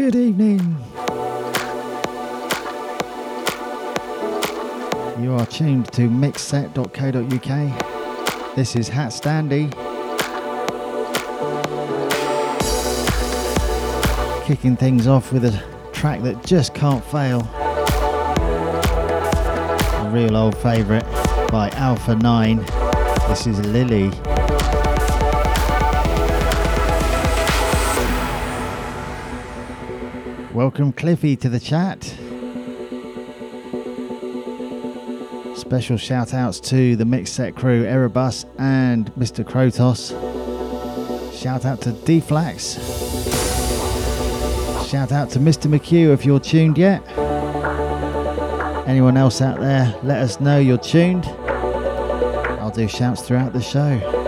Good evening. You are tuned to mixset.co.uk. This is Hat Standy. Kicking things off with a track that just can't fail. A real old favourite by Alpha 9. This is Lily. Welcome Cliffy to the chat. Special shout outs to the mix set crew, Erebus and Mr. Krotos. Shout out to Deflax. Shout out to Mr. McHugh if you're tuned yet. Anyone else out there, let us know you're tuned. I'll do shouts throughout the show.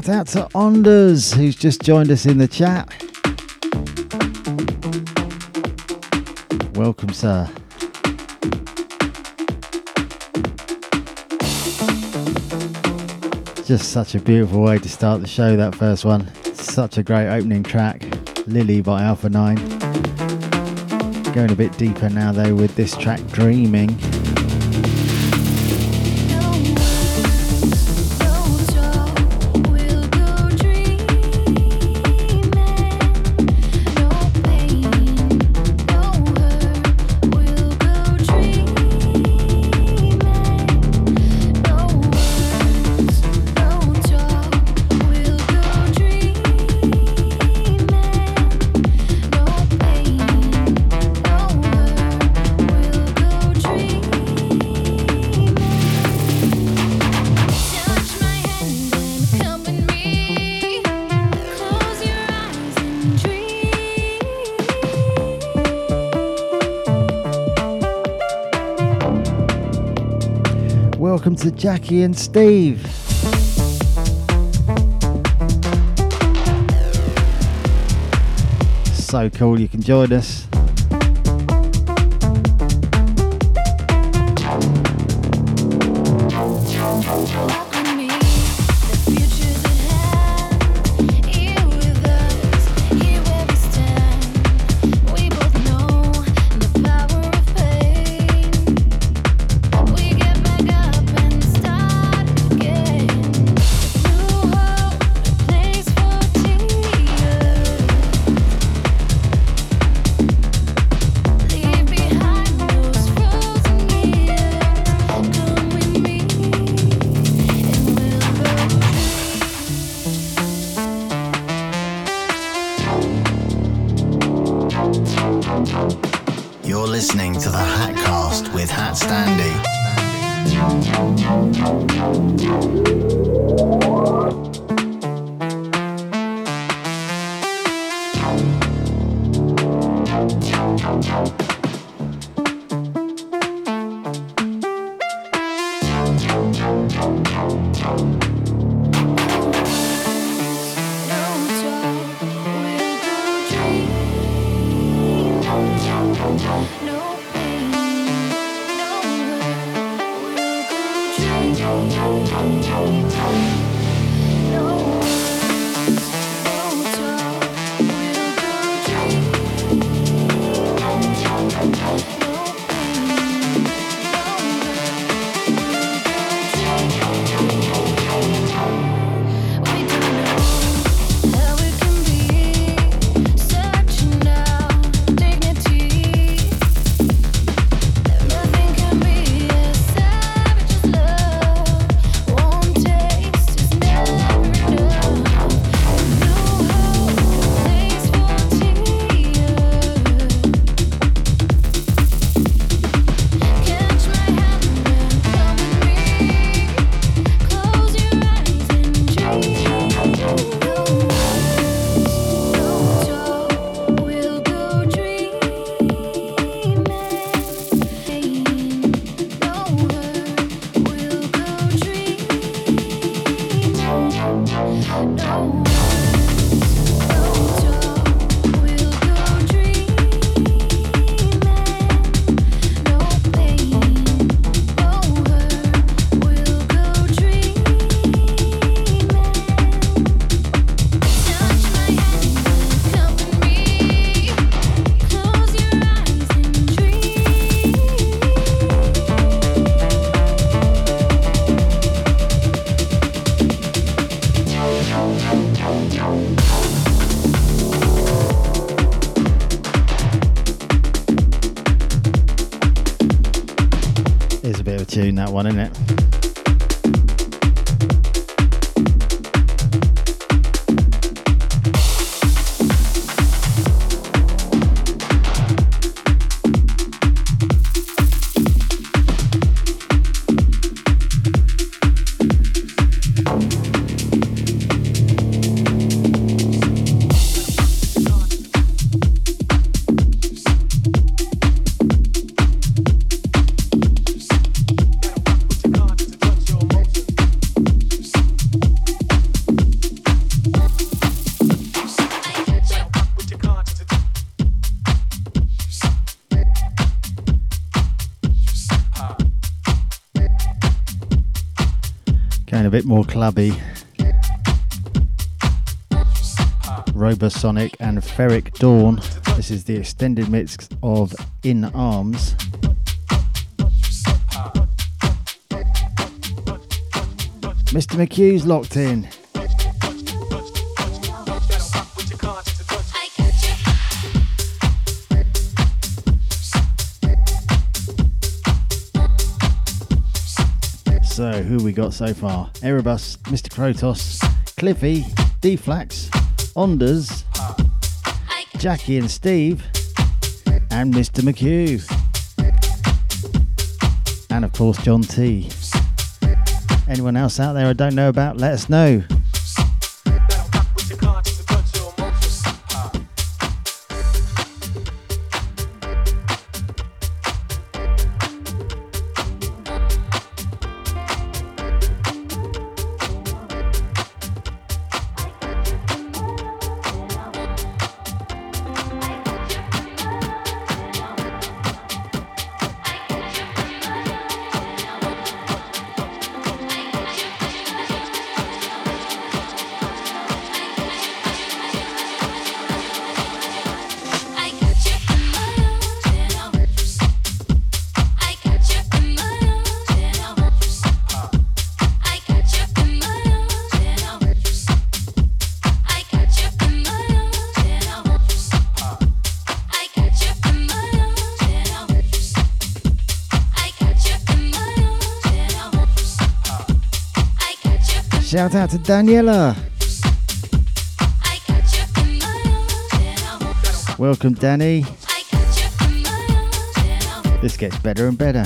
Shout out to Onders, who's just joined us in the chat. Welcome, sir. Just such a beautiful way to start the show, that first one. Such a great opening track. Lily by Alpha 9. Going a bit deeper now, though, with this track, Dreaming. Jackie and Steve. So cool you can join us. More clubby. Robosonic and Ferreck Dawn. This is the extended mix of In Arms. Mr. McHugh's locked in. Who we got so far. Erebus, Mr. Krotos, Cliffy, D-Flax, Onders, Jackie and Steve, and Mr. McHugh. And of course, John T. Anyone else out there I don't know about, let us know. Shout out to Daniela. Welcome, Danny. This gets better and better.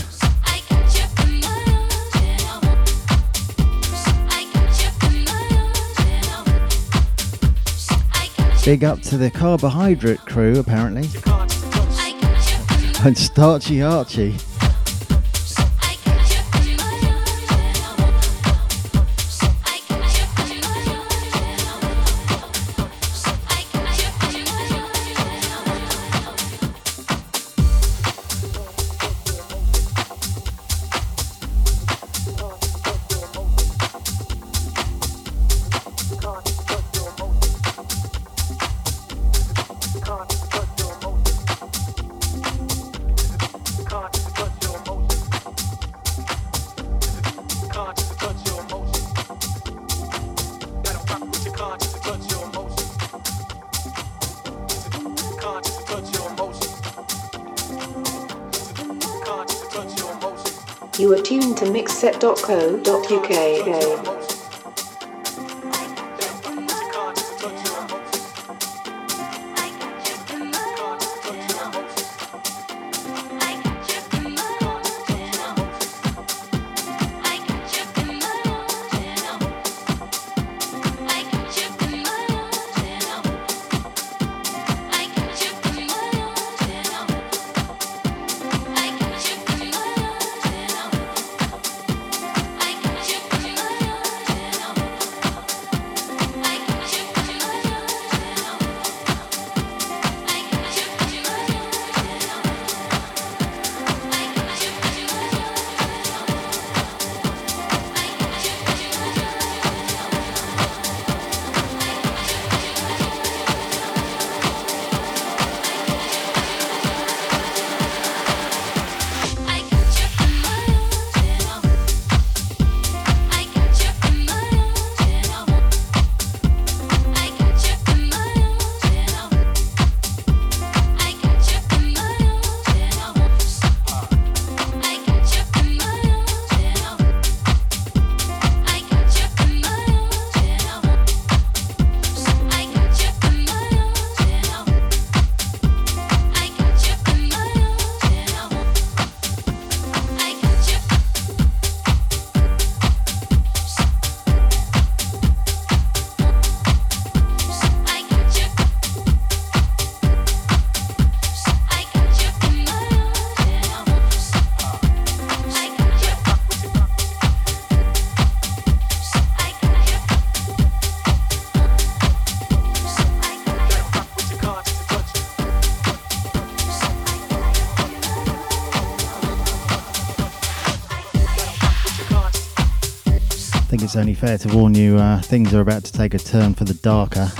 Big up to the carbohydrate crew, apparently. And Starchy Archie. mixset.co.uk. it's only fair to warn you uh, things are about to take a turn for the darker.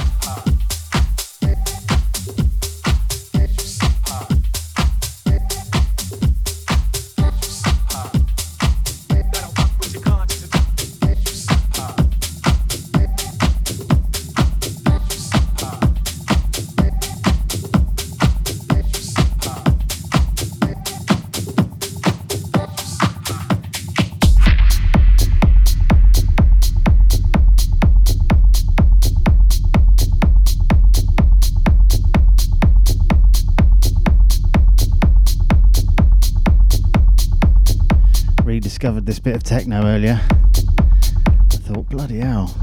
This bit of techno earlier. I thought, bloody hell,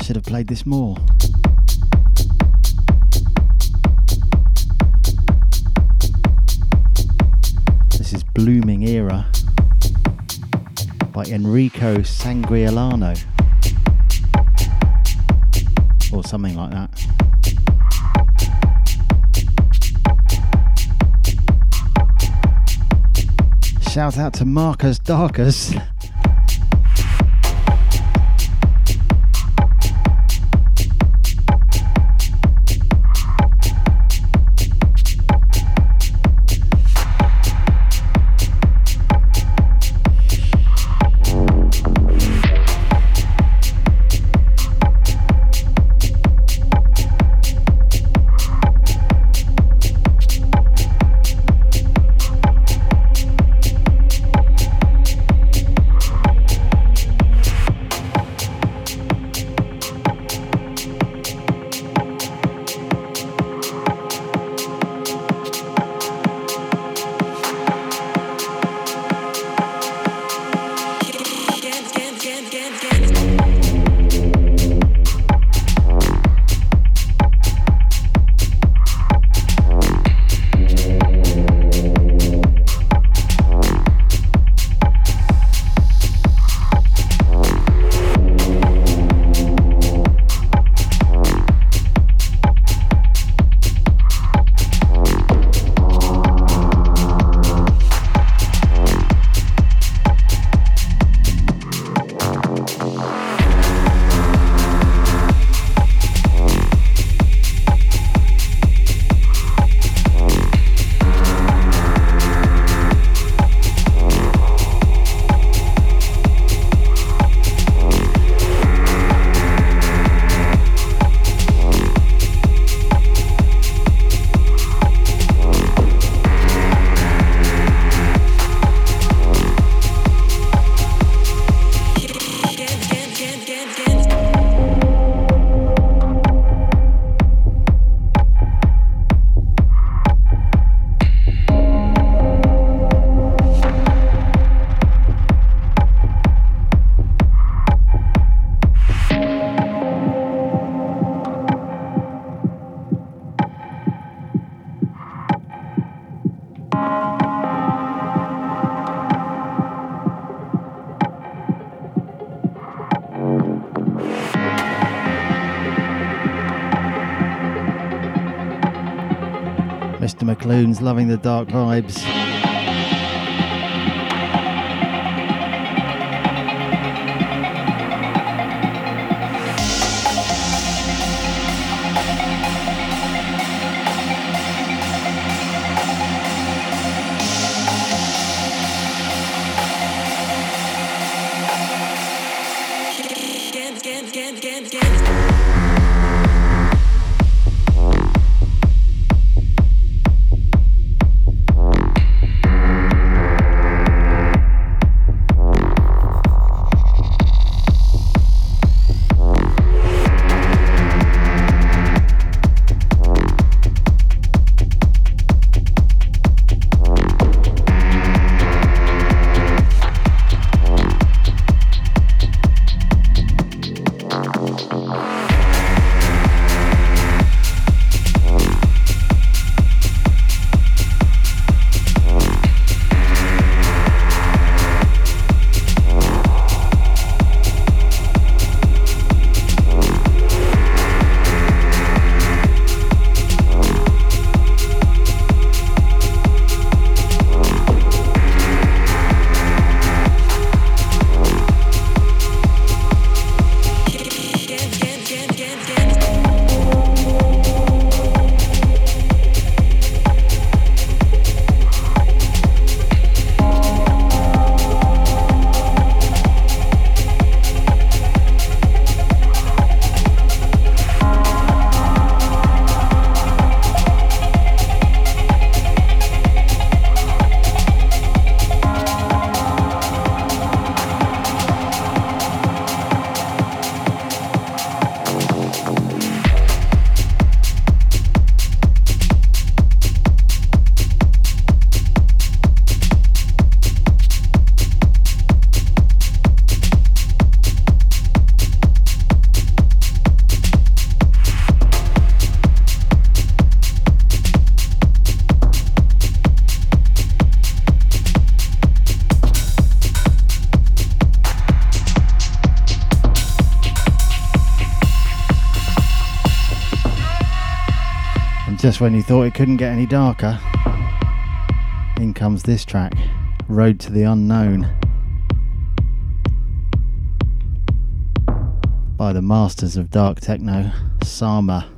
I should have played this more. This is Blooming Era by Enrico Sangiuliano. Or something like that. Shout out to Marcus Darkus. Loving the dark vibes. Just when you thought it couldn't get any darker, in comes this track Road to the Unknown by the masters of dark techno, Sama.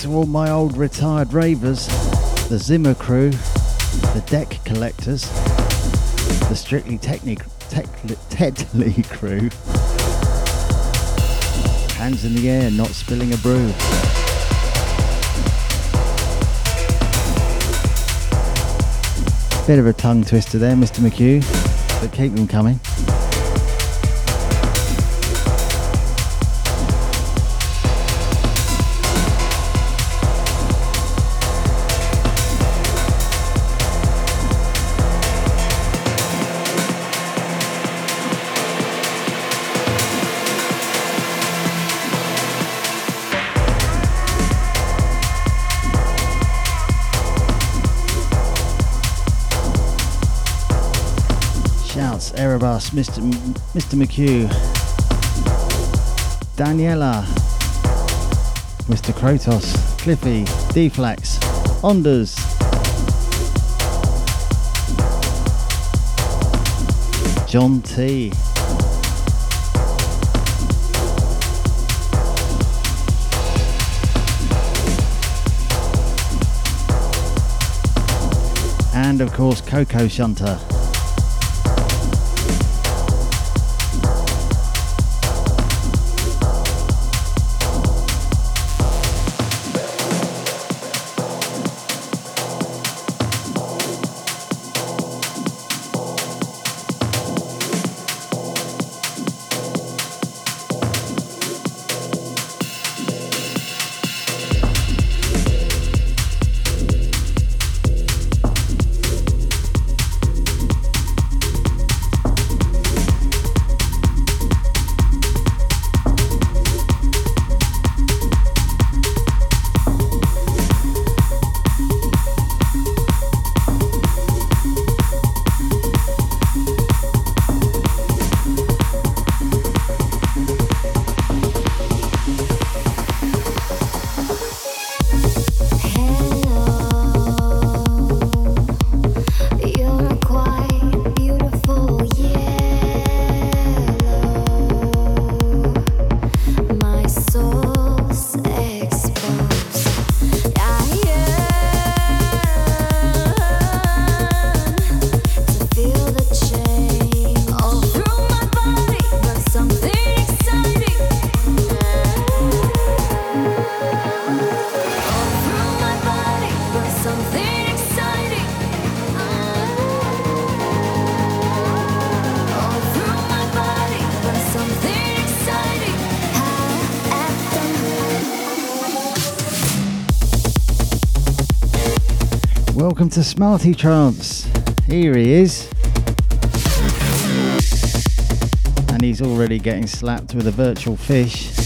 To all my old retired ravers, the Zimmer crew, the deck collectors, the Strictly Technic Tech, Tedley crew. Hands in the air, not spilling a brew. Bit of a tongue twister there, Mr. McHugh, but keep them coming. Mr. M- Mr. McHugh, Daniela, Mr. Krotos, Cliffy, Deflex, Onders, John T. And of course, Coco Shunter. Welcome to Smarty Trance. Here he is. And he's already getting slapped with a virtual fish.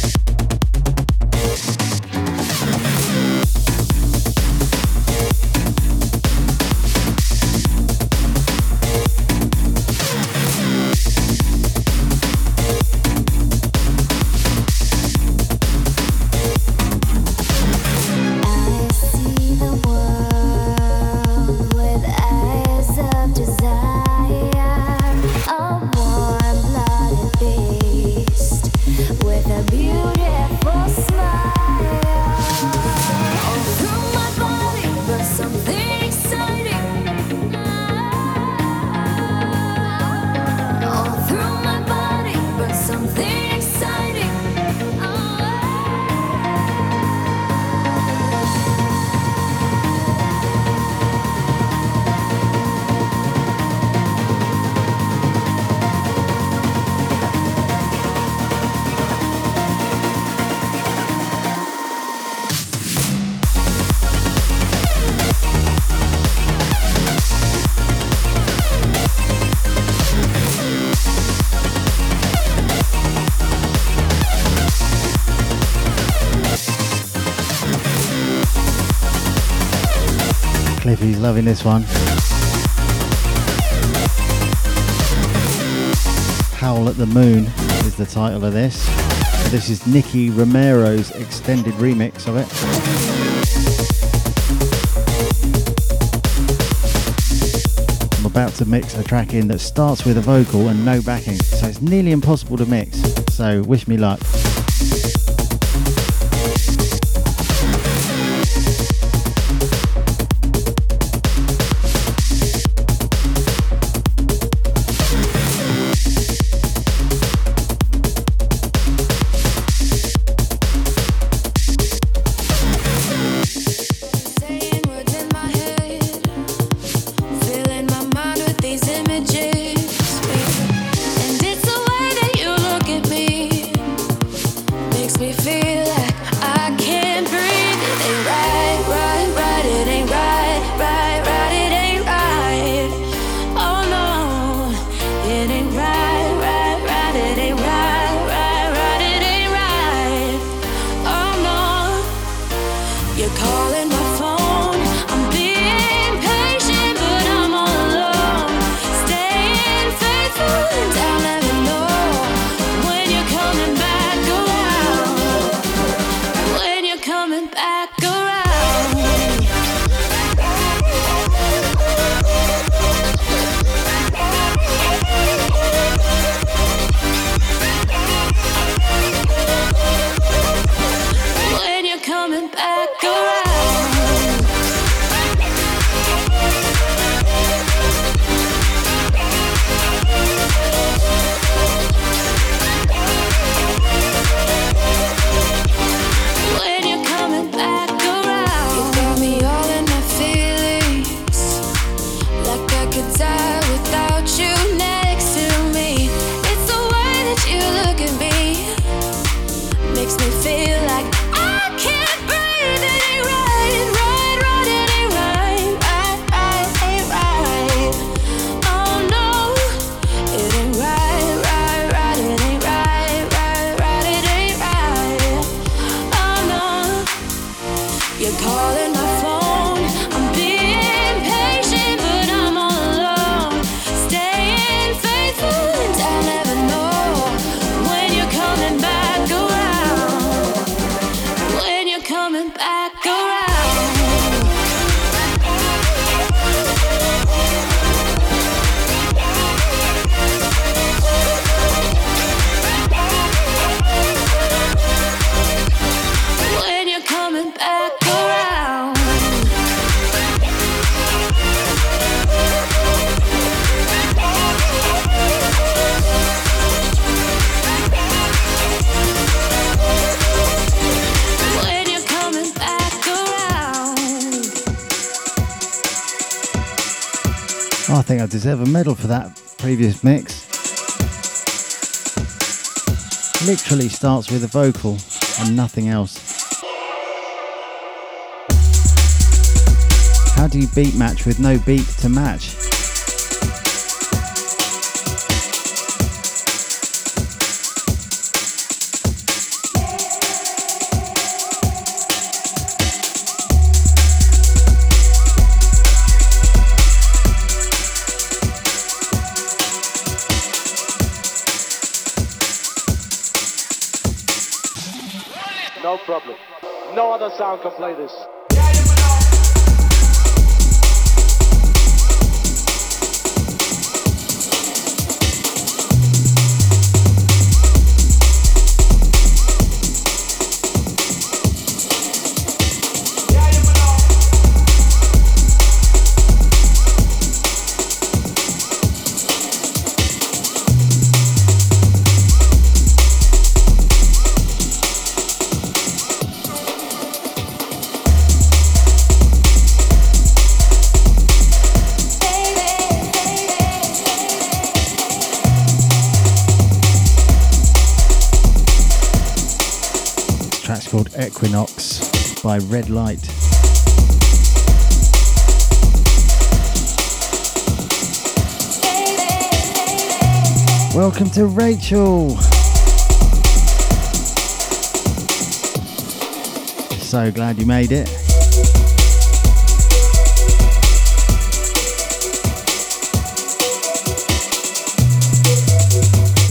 Loving this one. Howl at the Moon is the title of this. This is Nicky Romero's extended remix of it. I'm about to mix a track in that starts with a vocal and no backing, so it's nearly impossible to mix. So wish me luck. back around. Think I deserve a medal for that previous mix. Literally starts with a vocal and nothing else. How do you beat match with no beat to match? Sound can play this. Equinox by Redlight. Welcome to Rachel. So glad you made it.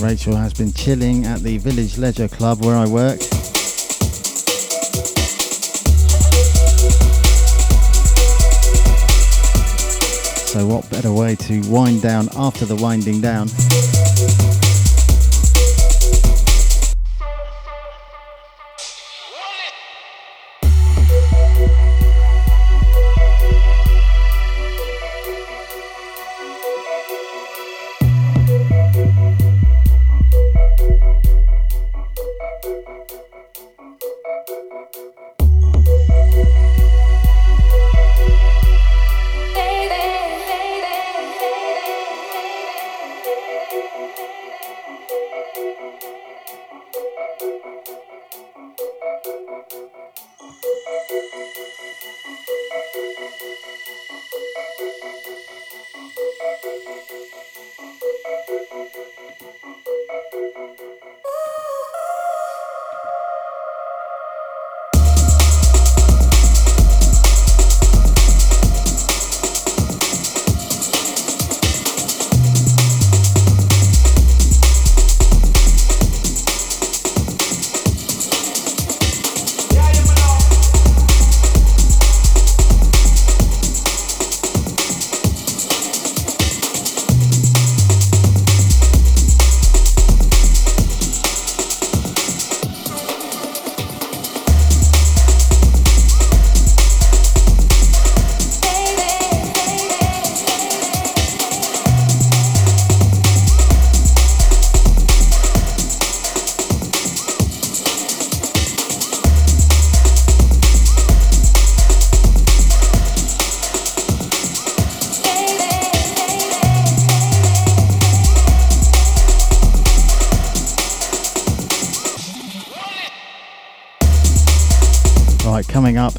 Rachel has been chilling at the Village Leisure Club where I work. So, what better way to wind down after the winding down?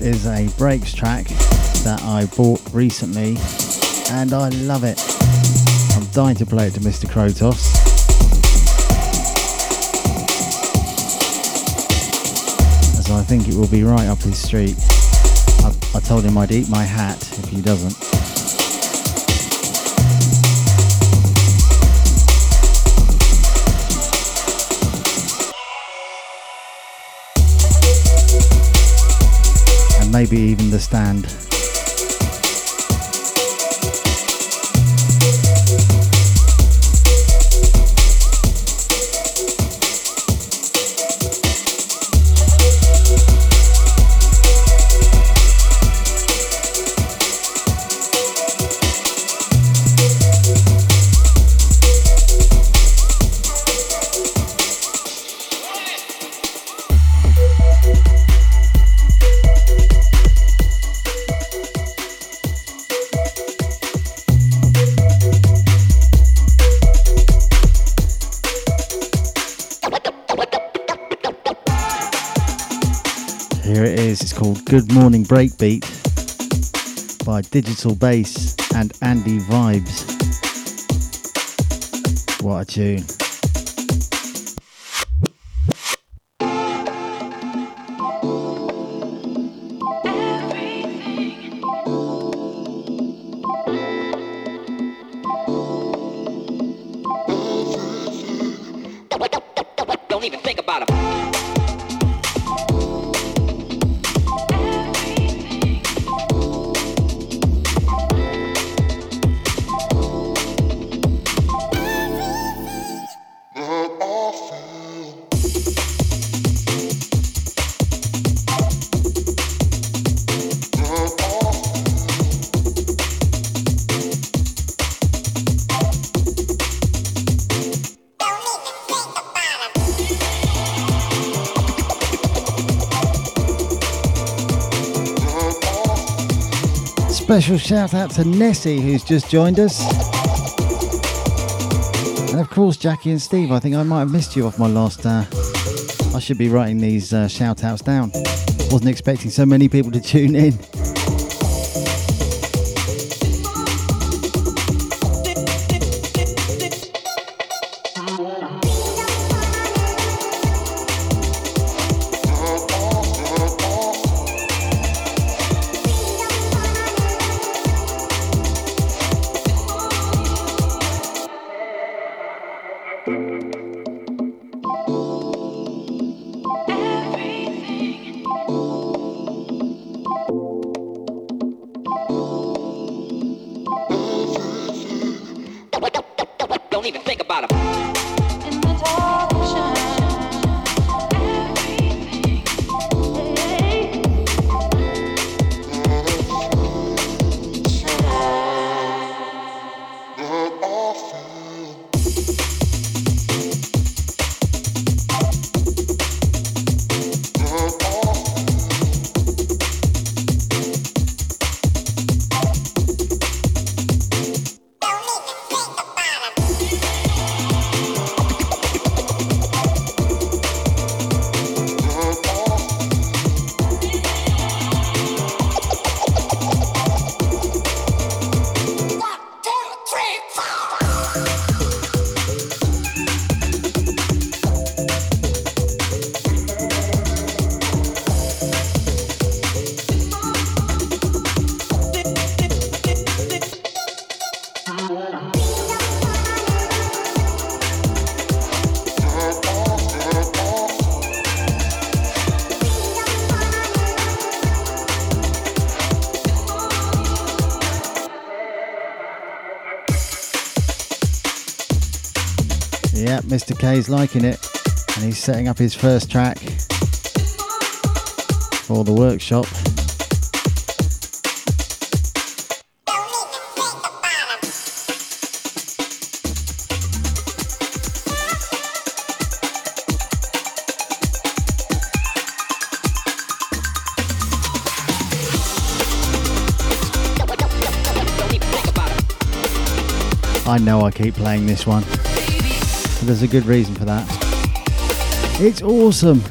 Is a breaks track that I bought recently and I love it. I'm dying to play it to Mr. Krotos. As I think it will be right up his street. I, I told him I'd eat my hat if he doesn't. Maybe even the stand. Good Morning Breakbeat by Digital Base and Andy Vibes. What a tune. Special shout out to Nessie who's just joined us. And of course, Jackie and Steve. I think I might have missed you off my last. Uh, I should be writing these uh, shout outs down. Wasn't expecting so many people to tune in. Mr. K's liking it and he's setting up his first track for the workshop. I know I keep playing this one. There's a good reason for that. It's awesome.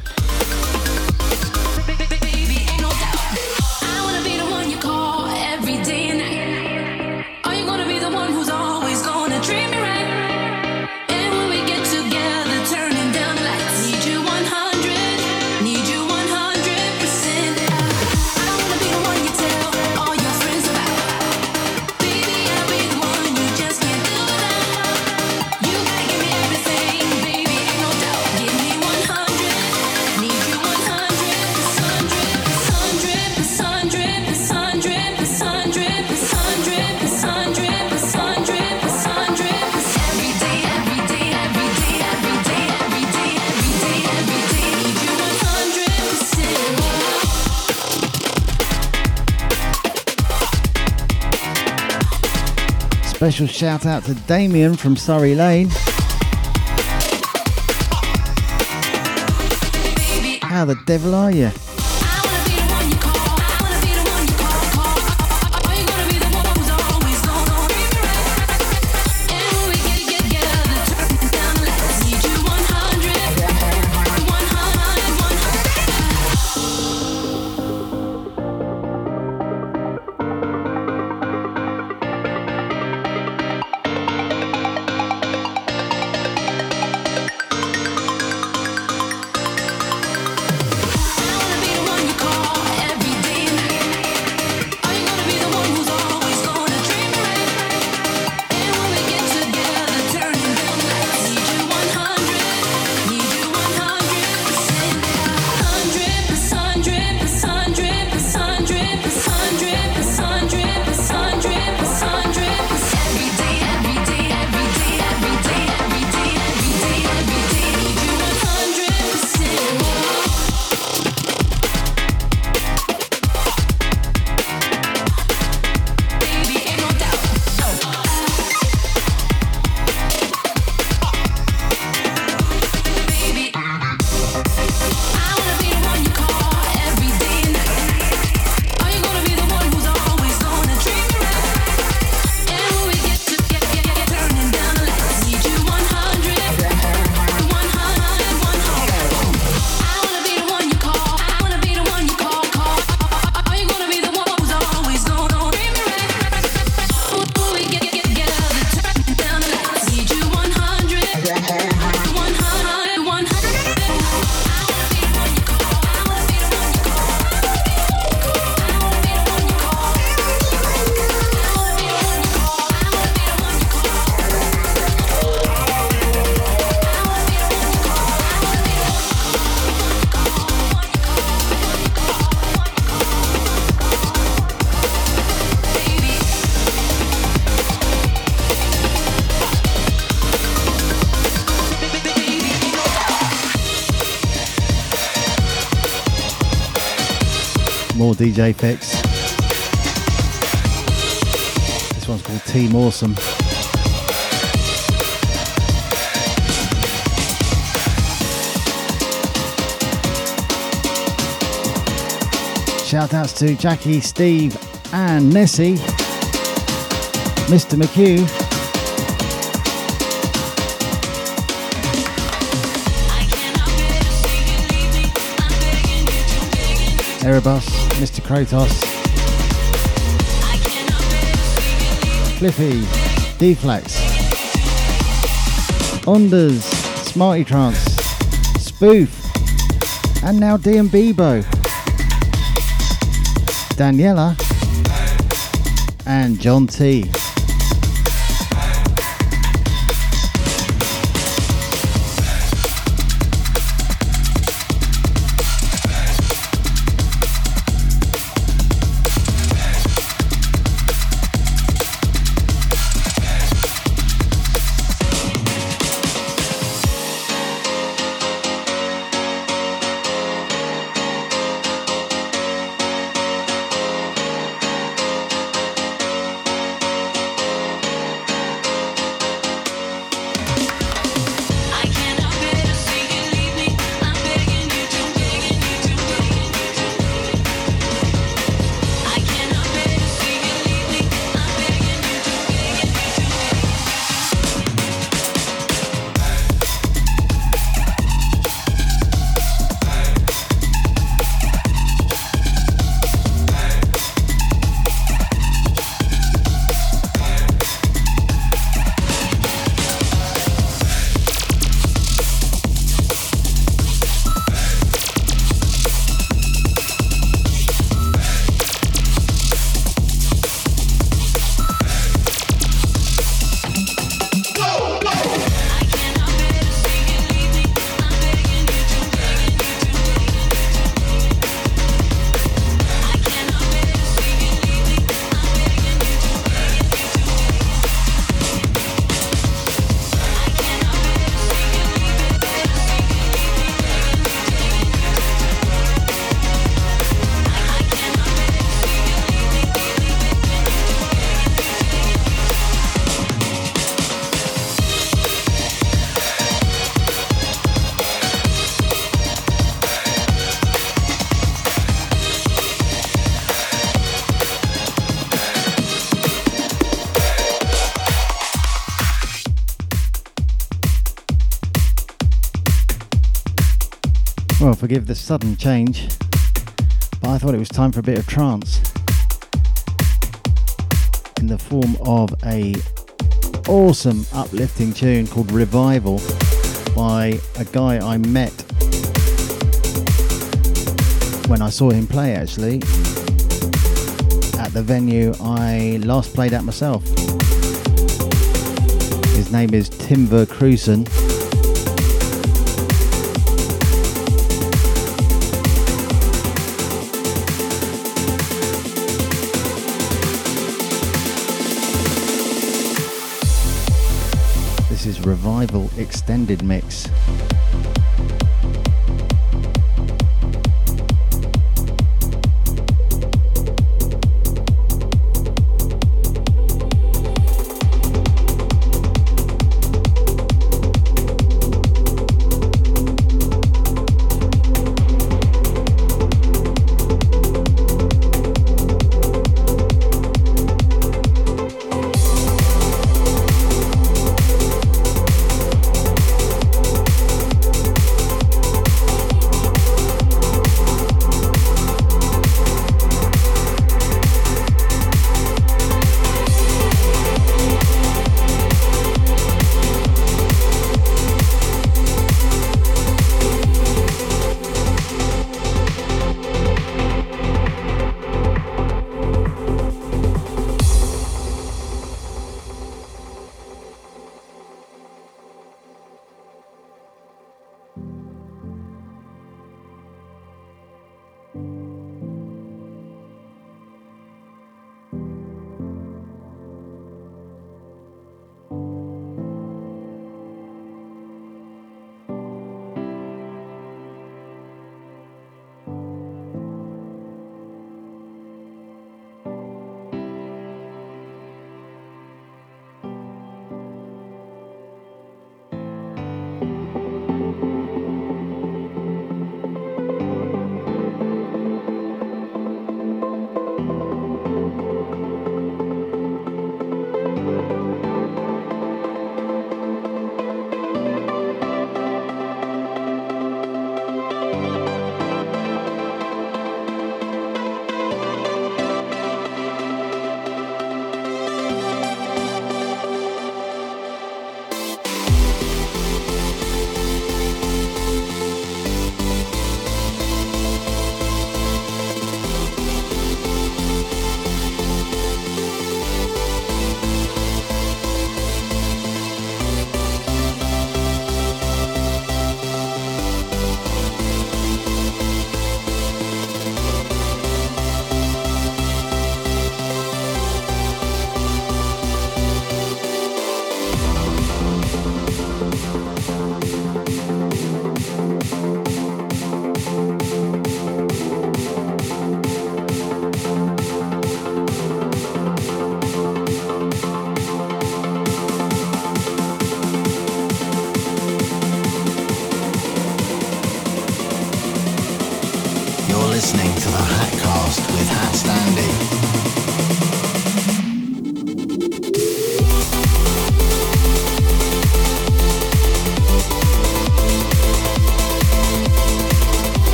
Special shout out to Damien from Surrey Lane. How the devil are you? DJ Fixx. This one's called Team Awesome. Shout outs to Jackie, Steve, and Nessie, Mr. McHugh. Erebus, Mr. Kratos, Cliffy, Deflex, Onders, Smarty Trance, Spoof, and now D and Bebo, Daniela, and John T. forgive the sudden change, but I thought it was time for a bit of trance in the form of a awesome uplifting tune called Revival by a guy I met when I saw him play actually at the venue I last played at myself. His name is Tim Verkruissen. Revival Extended Mix.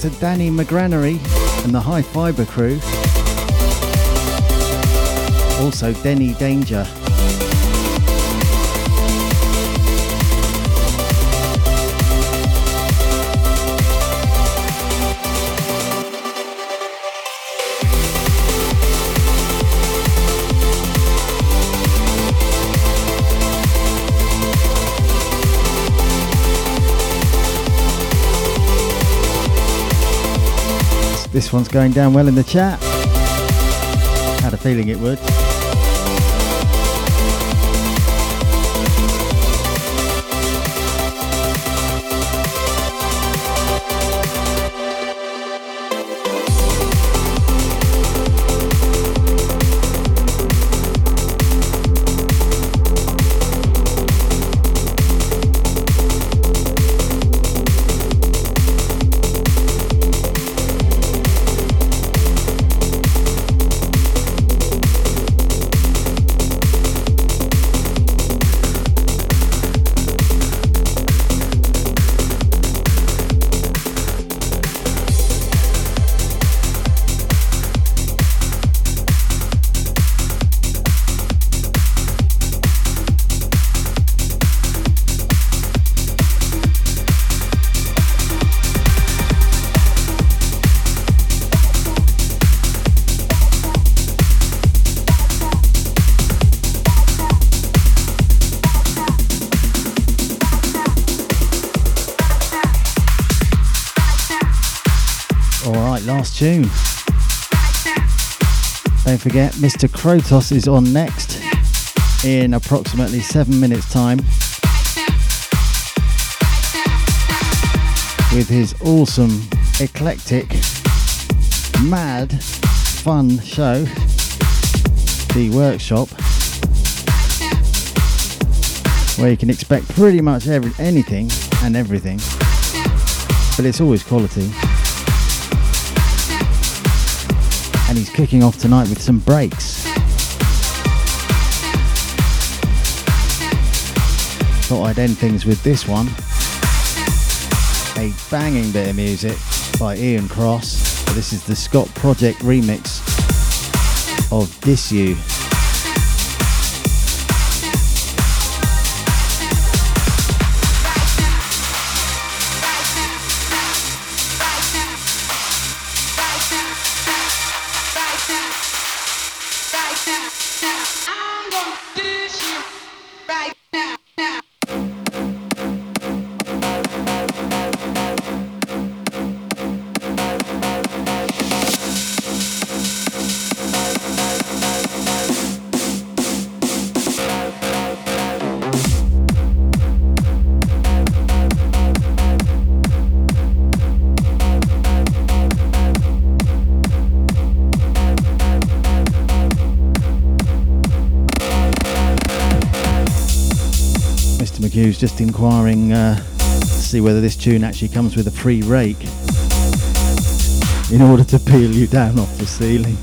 To Danny McGranery and the High Fiber crew. Also, Denny Danger. This one's going down well in the chat. Had a feeling it would. Tune. Don't forget, Mr. Krotos is on next in approximately seven minutes' time with his awesome, eclectic, mad, fun show, The Workshop, where you can expect pretty much every, anything and everything, but it's always quality. And he's kicking off tonight with some breaks. Thought I'd end things with this one. A banging bit of music by Iain Cross. This is the Scott Project remix of This You. Just inquiring uh, to see whether this tune actually comes with a free rake in order to peel you down off the ceiling.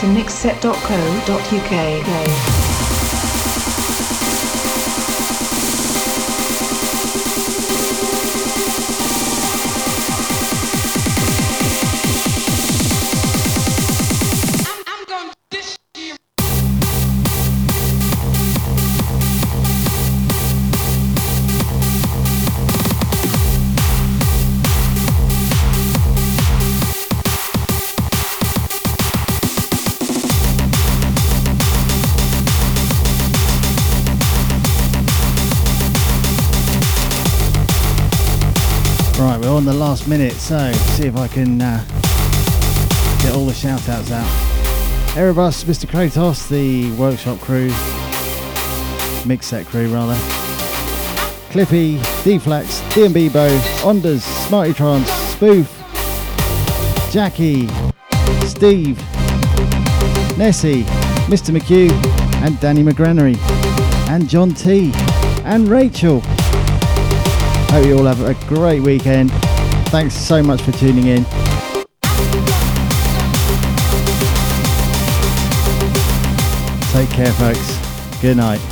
To mixset.co.uk. last minute, so see if I can uh, get all the shout outs out. Erebus, Mr. Kratos, the workshop crew, Mixset crew rather. Clippy, Deflex, DMBbo, Ondas, Smarty Trance, Spoof, Jackie, Steve, Nessie, Mr. McHugh, and Danny McGranery, and John T, and Rachel. Hope you all have a great weekend. Thanks so much for tuning in. Take care, folks. Good night.